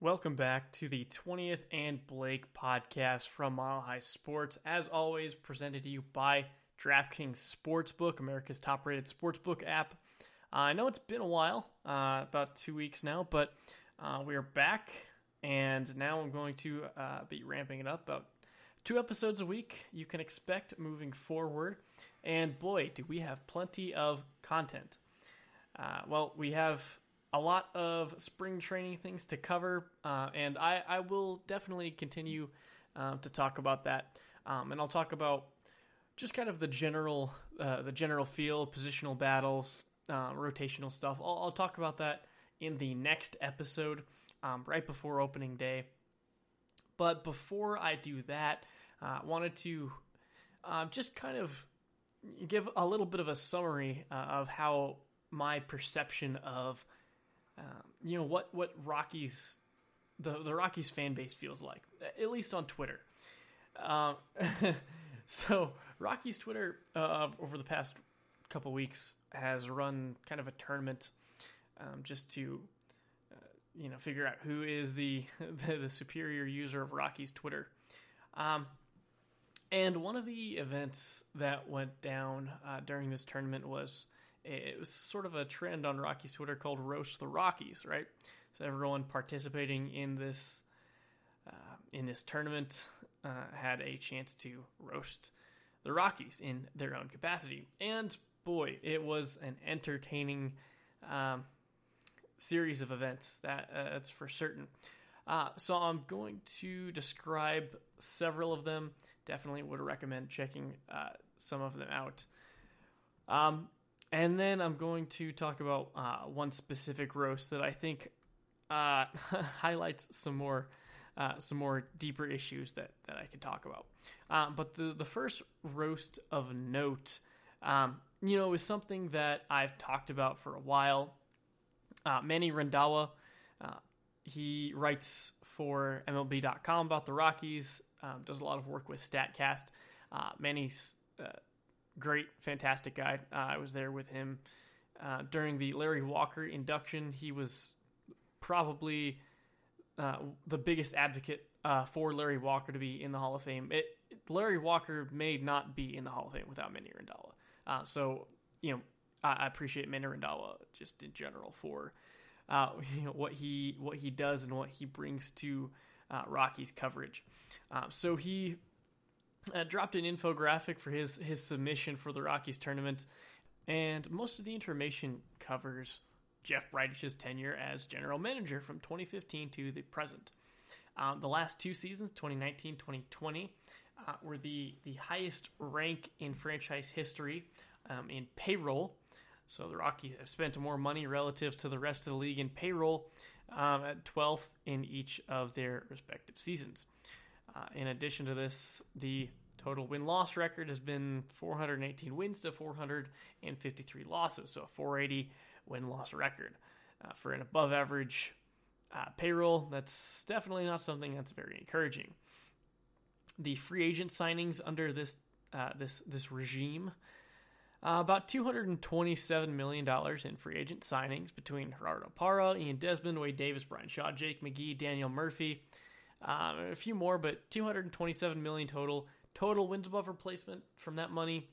Welcome back to the 20th and Blake podcast from Mile High Sports. As always, presented to you by DraftKings Sportsbook, America's top rated sportsbook app. Uh, I know it's been a while, uh, about two weeks now, but uh, we are back, and now I'm going to uh, be ramping it up about two episodes a week you can expect moving forward. And boy, do we have plenty of content. Uh, well, we have a lot of spring training things to cover, uh, and I, I, will definitely continue uh, to talk about that. Um, and I'll talk about just kind of the general, uh, the general feel, positional battles, uh, rotational stuff. I'll, I'll, talk about that in the next episode, um, right before opening day. But before I do that, I uh, wanted to uh, just kind of give a little bit of a summary of how my perception of um, you know what what Rockies the the Rockies fan base feels like, at least on Twitter. Um, so Rockies Twitter uh, over the past couple weeks has run kind of a tournament um, just to uh, you know figure out who is the, the, the superior user of Rockies Twitter. Um, and one of the events that went down uh, during this tournament was it was sort of a trend on Rockies Twitter called "Roast the Rockies," right? So everyone participating in this uh, in this tournament uh, had a chance to roast the Rockies in their own capacity, and boy, it was an entertaining um, series of events. That uh, that's for certain. Uh, so I'm going to describe several of them. Definitely would recommend checking uh, some of them out. Um, and then I'm going to talk about uh, one specific roast that I think uh, highlights some more uh, some more deeper issues that, that I could talk about. Uh, but the the first roast of note, um, you know, is something that I've talked about for a while. Uh, Manny Randhawa, uh, he writes for MLB.com about the Rockies. Um, does a lot of work with Statcast. Manny's great, fantastic guy. Uh, I was there with him uh, during the Larry Walker induction. He was probably uh, the biggest advocate uh, for Larry Walker to be in the Hall of Fame. It, Larry Walker may not be in the Hall of Fame without Manny. Uh, so, you know, I, I appreciate Manny just in general for uh, you know, what he what he does and what he brings to Rockies coverage. so he uh, dropped an infographic for his his submission for the Rockies tournament, and most of the information covers Jeff Bridich's tenure as general manager from 2015 to the present. Um, the last two seasons, 2019 2020, uh, were the, the highest rank in franchise history um, in payroll. So the Rockies have spent more money relative to the rest of the league in payroll um, at 12th in each of their respective seasons. Uh, in addition to this, the total win loss record has been 418 wins to 453 losses, so a 480 win loss record. Uh, for an above average uh, payroll, that's definitely not something that's very encouraging. The free agent signings under this uh, this this regime, uh, about 227 million dollars in free agent signings between Gerardo Parra, Ian Desmond, Wade Davis, Bryan Shaw, Jake McGee, Daniel Murphy. Um, a few more, but 227 million total. Total wins above replacement from that money,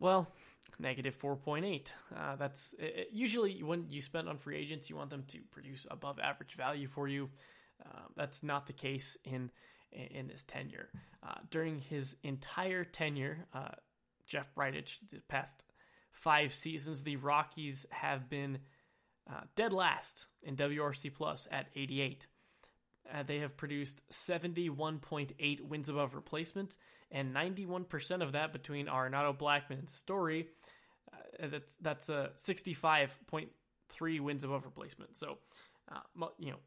well, negative 4.8. Uh, that's it, usually when you spend on free agents, you want them to produce above average value for you. Uh, that's not the case in in this tenure. Uh, during his entire tenure, uh, Jeff Bridich, the past five seasons, the Rockies have been uh, dead last in WRC plus at 88. Uh, they have produced 71.8 wins above replacement, and 91% of that between Arenado, Blackmon, and Story. Uh, that's that's a 65.3 wins above replacement. So, uh, you know,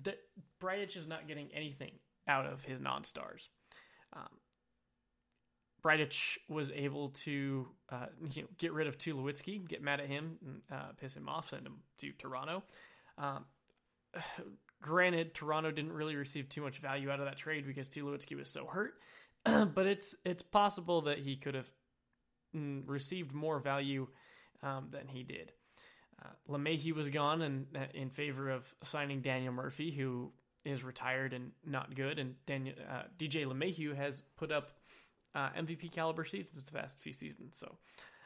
the, Bridich is not getting anything out of his non-stars. Um, Bridich was able to uh, you know, get rid of Tulowitzki, get mad at him, uh, piss him off, send him to Toronto. Um, Granted, Toronto didn't really receive too much value out of that trade because Tulowitzki was so hurt, but it's it's possible that he could have mm, received more value um, than he did. Uh, LeMahieu was gone and uh, in favor of signing Daniel Murphy, who is retired and not good. And Daniel, uh, DJ LeMahieu has put up uh, MVP caliber seasons the past few seasons. So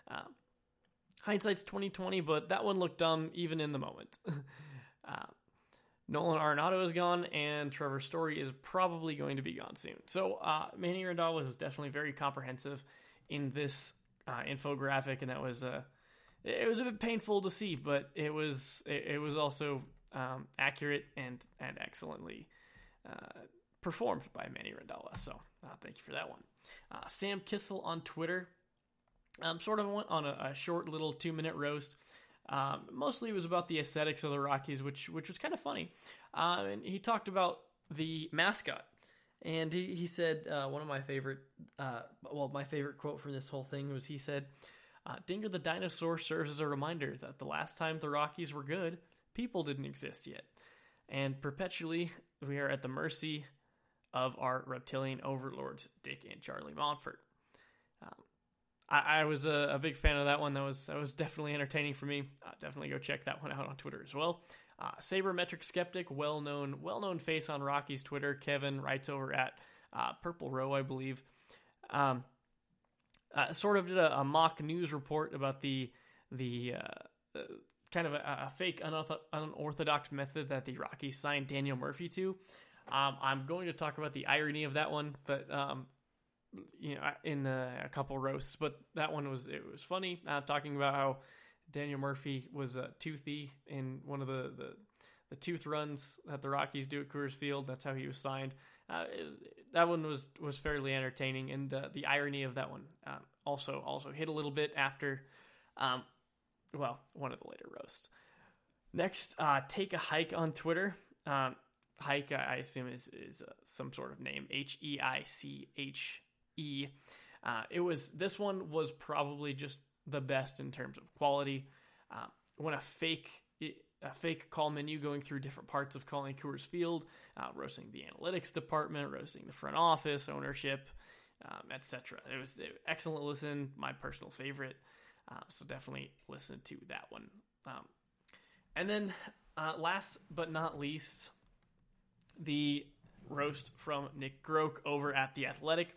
uh, hindsight's twenty twenty, but that one looked dumb even in the moment. Nolan Arenado is gone, and Trevor Story is probably going to be gone soon. So uh, Manny Randhawa was definitely very comprehensive in this uh, infographic, and that was a uh, it was a bit painful to see, but it was it, it was also um, accurate and and excellently uh, performed by Manny Randhawa. So uh, thank you for that one. Uh, Sam Kissel on Twitter um, sort of went on a, a short little two minute roast. Um, mostly it was about the aesthetics of the Rockies, which which was kind of funny. Uh, and he talked about the mascot, and he he said uh, one of my favorite, uh, well, my favorite quote from this whole thing was he said, uh, "Dinger the dinosaur serves as a reminder that the last time the Rockies were good, people didn't exist yet, and perpetually we are at the mercy of our reptilian overlords, Dick and Charlie Montfort." Um, I, I was a, a, big fan of that one. That was that was definitely entertaining for me. Uh, definitely go check that one out on Twitter as well. Uh, Sabermetric Skeptic, well known well known face on Rocky's Twitter. Kevin writes over at uh, Purple Row, I believe. Um, uh, sort of did a, a, mock news report about the the uh, uh, kind of a, a fake unorthodox method that the Rockies signed Daniel Murphy to. Um, I'm going to talk about the irony of that one, but um, you know, in a couple roasts, but that one was it was funny. Uh, talking about how Daniel Murphy was a toothy in one of the, the, the tooth runs that the Rockies do at Coors Field. That's how he was signed. Uh, it, that one was was fairly entertaining, and uh, the irony of that one uh, also also hit a little bit after, um, well, one of the later roasts. Next, uh, take a hike on Twitter. Um, hike, I assume, is is uh, some sort of name. H E I C H E. Uh, it was this one was probably just the best in terms of quality. Uh, when a fake a fake call menu going through different parts of calling Coors Field, uh, roasting the analytics department, roasting the front office, ownership, um, etc. It was excellent listen, my personal favorite. Uh, so definitely listen to that one. Um, and then uh, last but not least, the roast from Nick Groke over at the Athletic.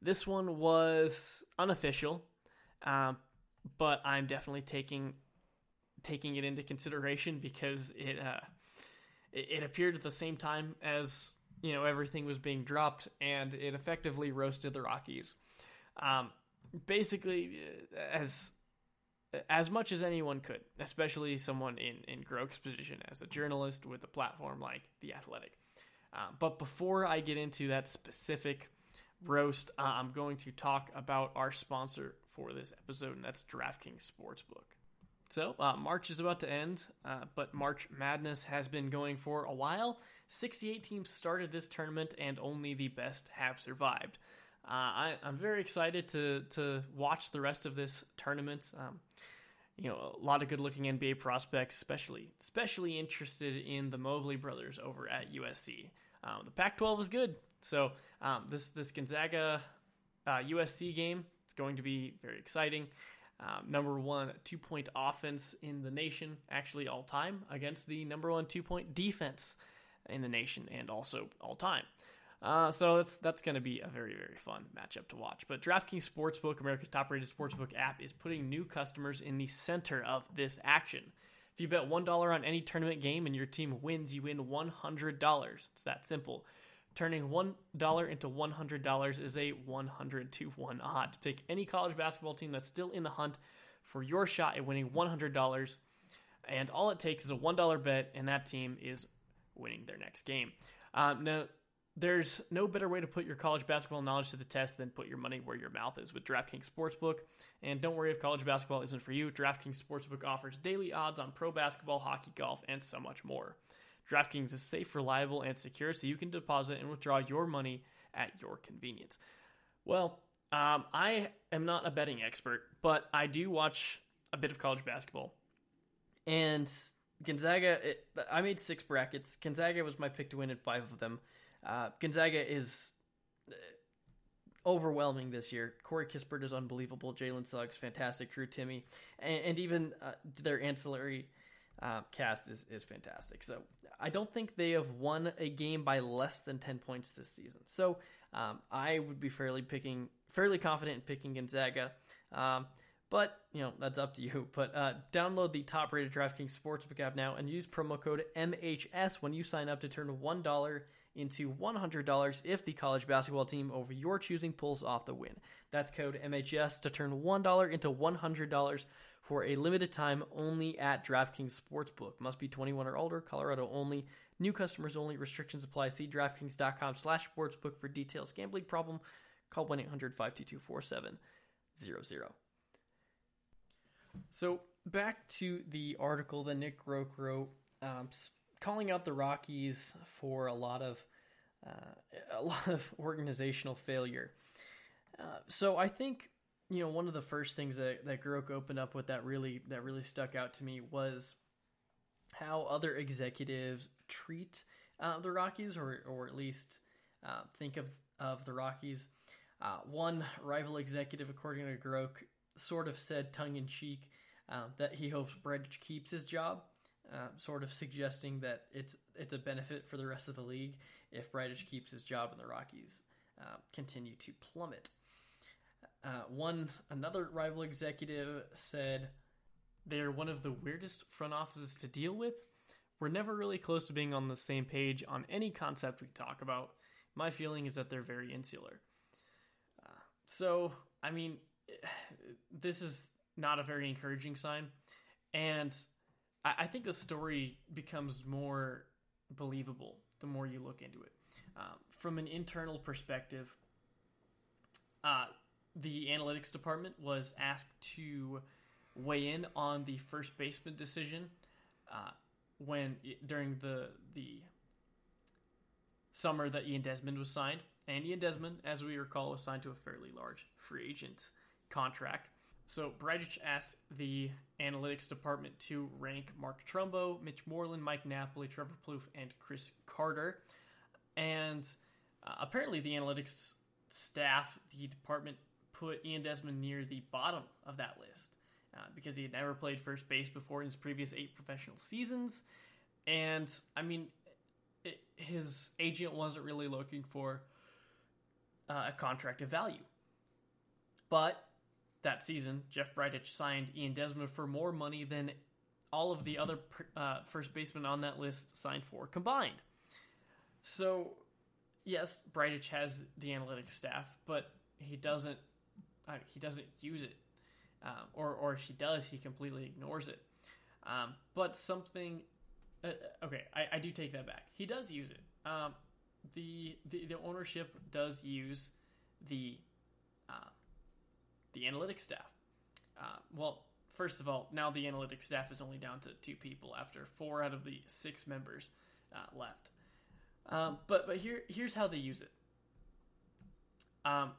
This one was unofficial, um, but I'm definitely taking taking it into consideration because it, uh, it, appeared at the same time as you know everything was being dropped, and it effectively roasted the Rockies. Um, basically, uh, as as much as anyone could, especially someone in in Groke's position as a journalist with a platform like the Athletic. Uh, but before I get into that specific roast, uh, I'm going to talk about our sponsor for this episode, and that's DraftKings Sportsbook. So, uh, March is about to end, uh, but March Madness has been going for a while. 68 teams started this tournament, and only the best have survived. Uh, I, am very excited to to watch the rest of this tournament. Um, you know, a lot of good-looking NBA prospects, especially especially interested in the Mobley brothers over at USC. Um, the Pac-12 was good. So um, this this Gonzaga uh, USC game is going to be very exciting. Um, number one two point offense in the nation, actually all time, against the number one two point defense in the nation and also all time. Uh, so that's that's going to be a very very fun matchup to watch. But DraftKings Sportsbook, America's top-rated sportsbook app, is putting new customers in the center of this action. If you bet one dollar on any tournament game and your team wins, you win one hundred dollars. It's that simple. Turning $1 into $100 is a 100 to 1 odd. Pick any college basketball team that's still in the hunt for your shot at winning $100. And all it takes is a $1 bet, and that team is winning their next game. Um, now, there's no better way to put your college basketball knowledge to the test than put your money where your mouth is with DraftKings Sportsbook. And don't worry if college basketball isn't for you. DraftKings Sportsbook offers daily odds on pro basketball, hockey, golf, and so much more. DraftKings is safe, reliable, and secure, so you can deposit and withdraw your money at your convenience. Well, um, I am not a betting expert, but I do watch a bit of college basketball. And Gonzaga, it, I made six brackets. Gonzaga was my pick to win in five of them. Uh, Gonzaga is uh, overwhelming this year. Corey Kispert is unbelievable. Jalen Suggs, fantastic. Drew Timme, and, and even uh, their ancillary uh, cast is, is fantastic. So I don't think they have won a game by less than 10 points this season. So um, I would be fairly picking, fairly confident in picking Gonzaga. Um, but, you know, that's up to you. But uh, download the top rated DraftKings Sportsbook app now and use promo code MHS when you sign up to turn $1 into $100 if the college basketball team over your choosing pulls off the win. That's code MHS to turn $1 into $100 for a limited time only at DraftKings Sportsbook. Must be 21 or older, Colorado only. New customers only. Restrictions apply. See DraftKings.com slash sportsbook for details. Gambling problem? Call 1-800-522-4700. So back to the article that Nick Groke wrote, um, calling out the Rockies for a lot of uh, a lot of organizational failure. Uh, so I think you know one of the first things that that Groke opened up with that really that really stuck out to me was how other executives treat uh, the Rockies, or or at least uh, think of of the Rockies. Uh, one rival executive, according to Groke, sort of said tongue in cheek uh, that he hopes Bridich keeps his job, uh, sort of suggesting that it's it's a benefit for the rest of the league if Bridich keeps his job and the Rockies uh, continue to plummet. Uh, one another rival executive said they're one of the weirdest front offices to deal with. We're never really close to being on the same page on any concept we talk about. My feeling is that they're very insular. Uh, so, I mean, this is not a very encouraging sign. And I, I think the story becomes more believable the more you look into it. Um, from an internal perspective, uh, the analytics department was asked to weigh in on the first baseman decision uh, when during the the summer that Ian Desmond was signed. And Ian Desmond, as we recall, was signed to a fairly large free agent contract. So Bridich asked the analytics department to rank Mark Trumbo, Mitch Moreland, Mike Napoli, Trevor Plouffe, and Chris Carter. And uh, apparently, the analytics staff, the department, put Ian Desmond near the bottom of that list uh, because he had never played first base before in his previous eight professional seasons. And I mean, it, his agent wasn't really looking for uh, a contract of value. But that season, Jeff Bridich signed Ian Desmond for more money than all of the other uh, first basemen on that list signed for combined. So, yes, Bridich has the analytics staff, but he doesn't. Uh, he doesn't use it, um, or or if he does, he completely ignores it. Um, but something. Uh, okay, I, I do take that back. He does use it. Um, the, the the ownership does use the uh, the analytics staff. Uh, well, first of all, now the analytics staff is only down to two people after four out of the six members uh, left. Um, but but here here's how they use it. Um,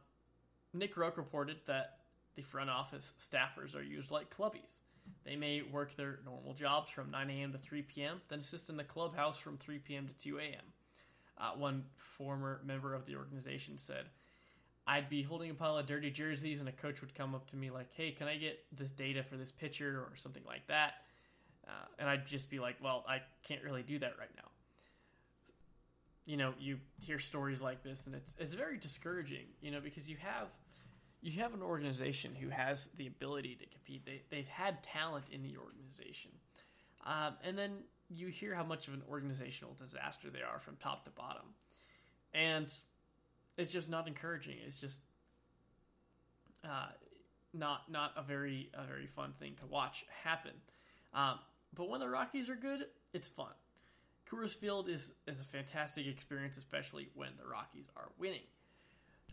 Nick Groke reported that the front office staffers are used like clubbies. They may work their normal jobs from 9 a.m. to 3 p.m., then assist in the clubhouse from 3 p.m. to 2 a.m. Uh, one former member of the organization said, I'd be holding a pile of dirty jerseys, and a coach would come up to me like, "Hey, can I get this data for this pitcher or something like that?" Uh, and I'd just be like, "Well, I can't really do that right now." You know, you hear stories like this, and it's it's very discouraging. You know, because you have you have an organization who has the ability to compete. They they've had talent in the organization, um, and then you hear how much of an organizational disaster they are from top to bottom, and it's just not encouraging. It's just uh, not not a very a very fun thing to watch happen. Um, but when the Rockies are good, it's fun. Coors Field is is a fantastic experience, especially when the Rockies are winning.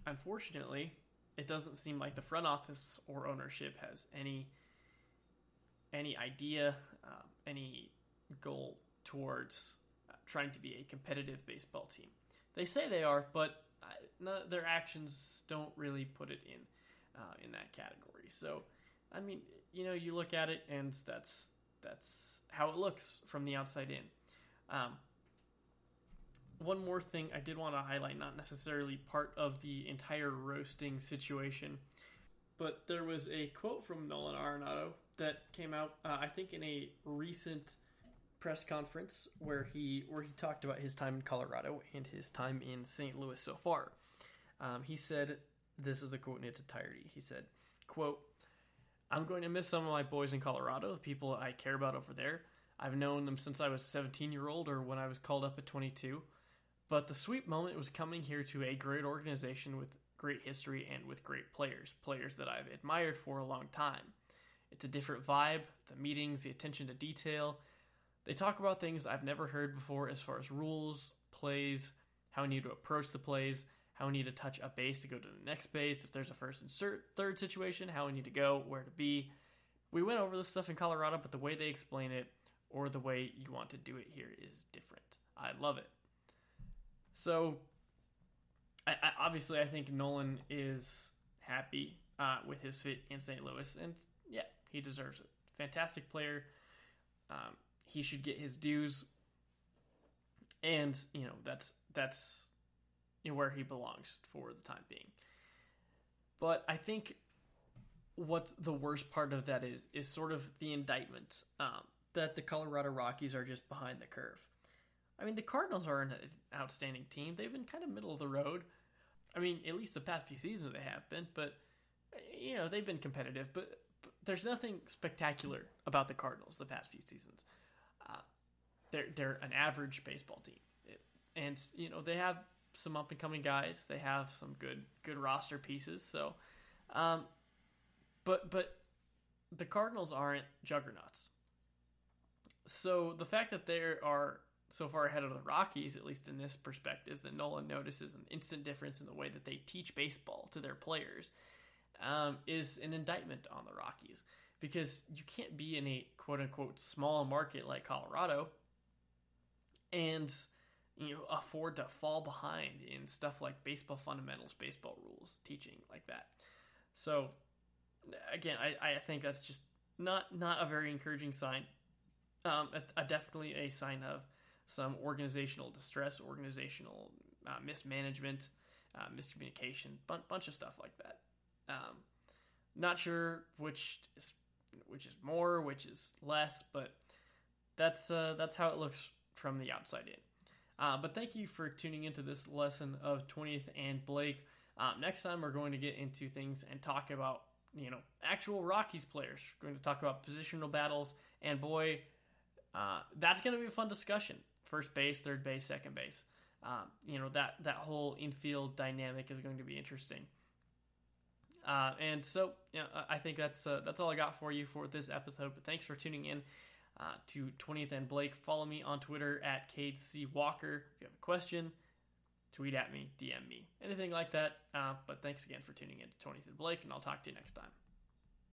Unfortunately, it doesn't seem like the front office or ownership has any any idea, uh, any goal towards uh, trying to be a competitive baseball team. They say they are, but no, their actions don't really put it in uh, in that category. So, I mean, you know, you look at it, and that's that's how it looks from the outside in. Um, one more thing I did want to highlight, not necessarily part of the entire roasting situation, but there was a quote from Nolan Arenado that came out, uh, I think, in a recent press conference where he where he talked about his time in Colorado and his time in St. Louis so far. Um, he said, "This is the quote in its entirety." He said, "Quote." I'm going to miss some of my boys in Colorado, the people I care about over there. I've known them since I was 17 year old or when I was called up at 22. But the sweet moment was coming here to a great organization with great history and with great players, players that I've admired for a long time. It's a different vibe, the meetings, the attention to detail. They talk about things I've never heard before as far as rules, plays, how I need to approach the plays, how we need to touch a base to go to the next base, if there's a first and third situation, how we need to go, where to be. We went over this stuff in Colorado, but the way they explain it or the way you want to do it here is different. I love it. So, I, I, obviously, I think Nolan is happy uh, with his fit in St. Louis, and yeah, he deserves it. Fantastic player. Um, he should get his dues, and you know that's that's where he belongs for the time being. But I think what the worst part of that is is sort of the indictment um, that the Colorado Rockies are just behind the curve. I mean, the Cardinals are an outstanding team. They've been kind of middle of the road. I mean, at least the past few seasons they have been, but you know they've been competitive. But, but there's nothing spectacular about the Cardinals the past few seasons. Uh, they're they're an average baseball team, it, and you know they have some up and coming guys. They have some good good roster pieces. So, um, but but the Cardinals aren't juggernauts. So the fact that they are so far ahead of the Rockies, at least in this perspective, that Nolan notices an instant difference in the way that they teach baseball to their players, um, is an indictment on the Rockies because you can't be in a quote unquote small market like Colorado and you know afford to fall behind in stuff like baseball fundamentals, baseball rules, teaching like that. So again, I, I think that's just not not a very encouraging sign. Um, a, a definitely a sign of some organizational distress, organizational uh, mismanagement, uh, miscommunication, b- bunch of stuff like that. Um, not sure which is which is more, which is less, but that's uh, that's how it looks from the outside in. Uh, but thank you for tuning into this lesson of 20th and Blake. Um, next time, we're going to get into things and talk about, you know, actual Rockies players. We're going to talk about positional battles. And boy, uh, that's going to be a fun discussion. First base, third base, second base. Um, you know, that, that whole infield dynamic is going to be interesting. Uh, and so, you know, I think that's uh, that's all I got for you for this episode. But thanks for tuning in uh, to 20th and Blake. Follow me on Twitter at Cade C. Walker. If you have a question, tweet at me, DM me, anything like that. Uh, but thanks again for tuning in to 20th and Blake, and I'll talk to you next time.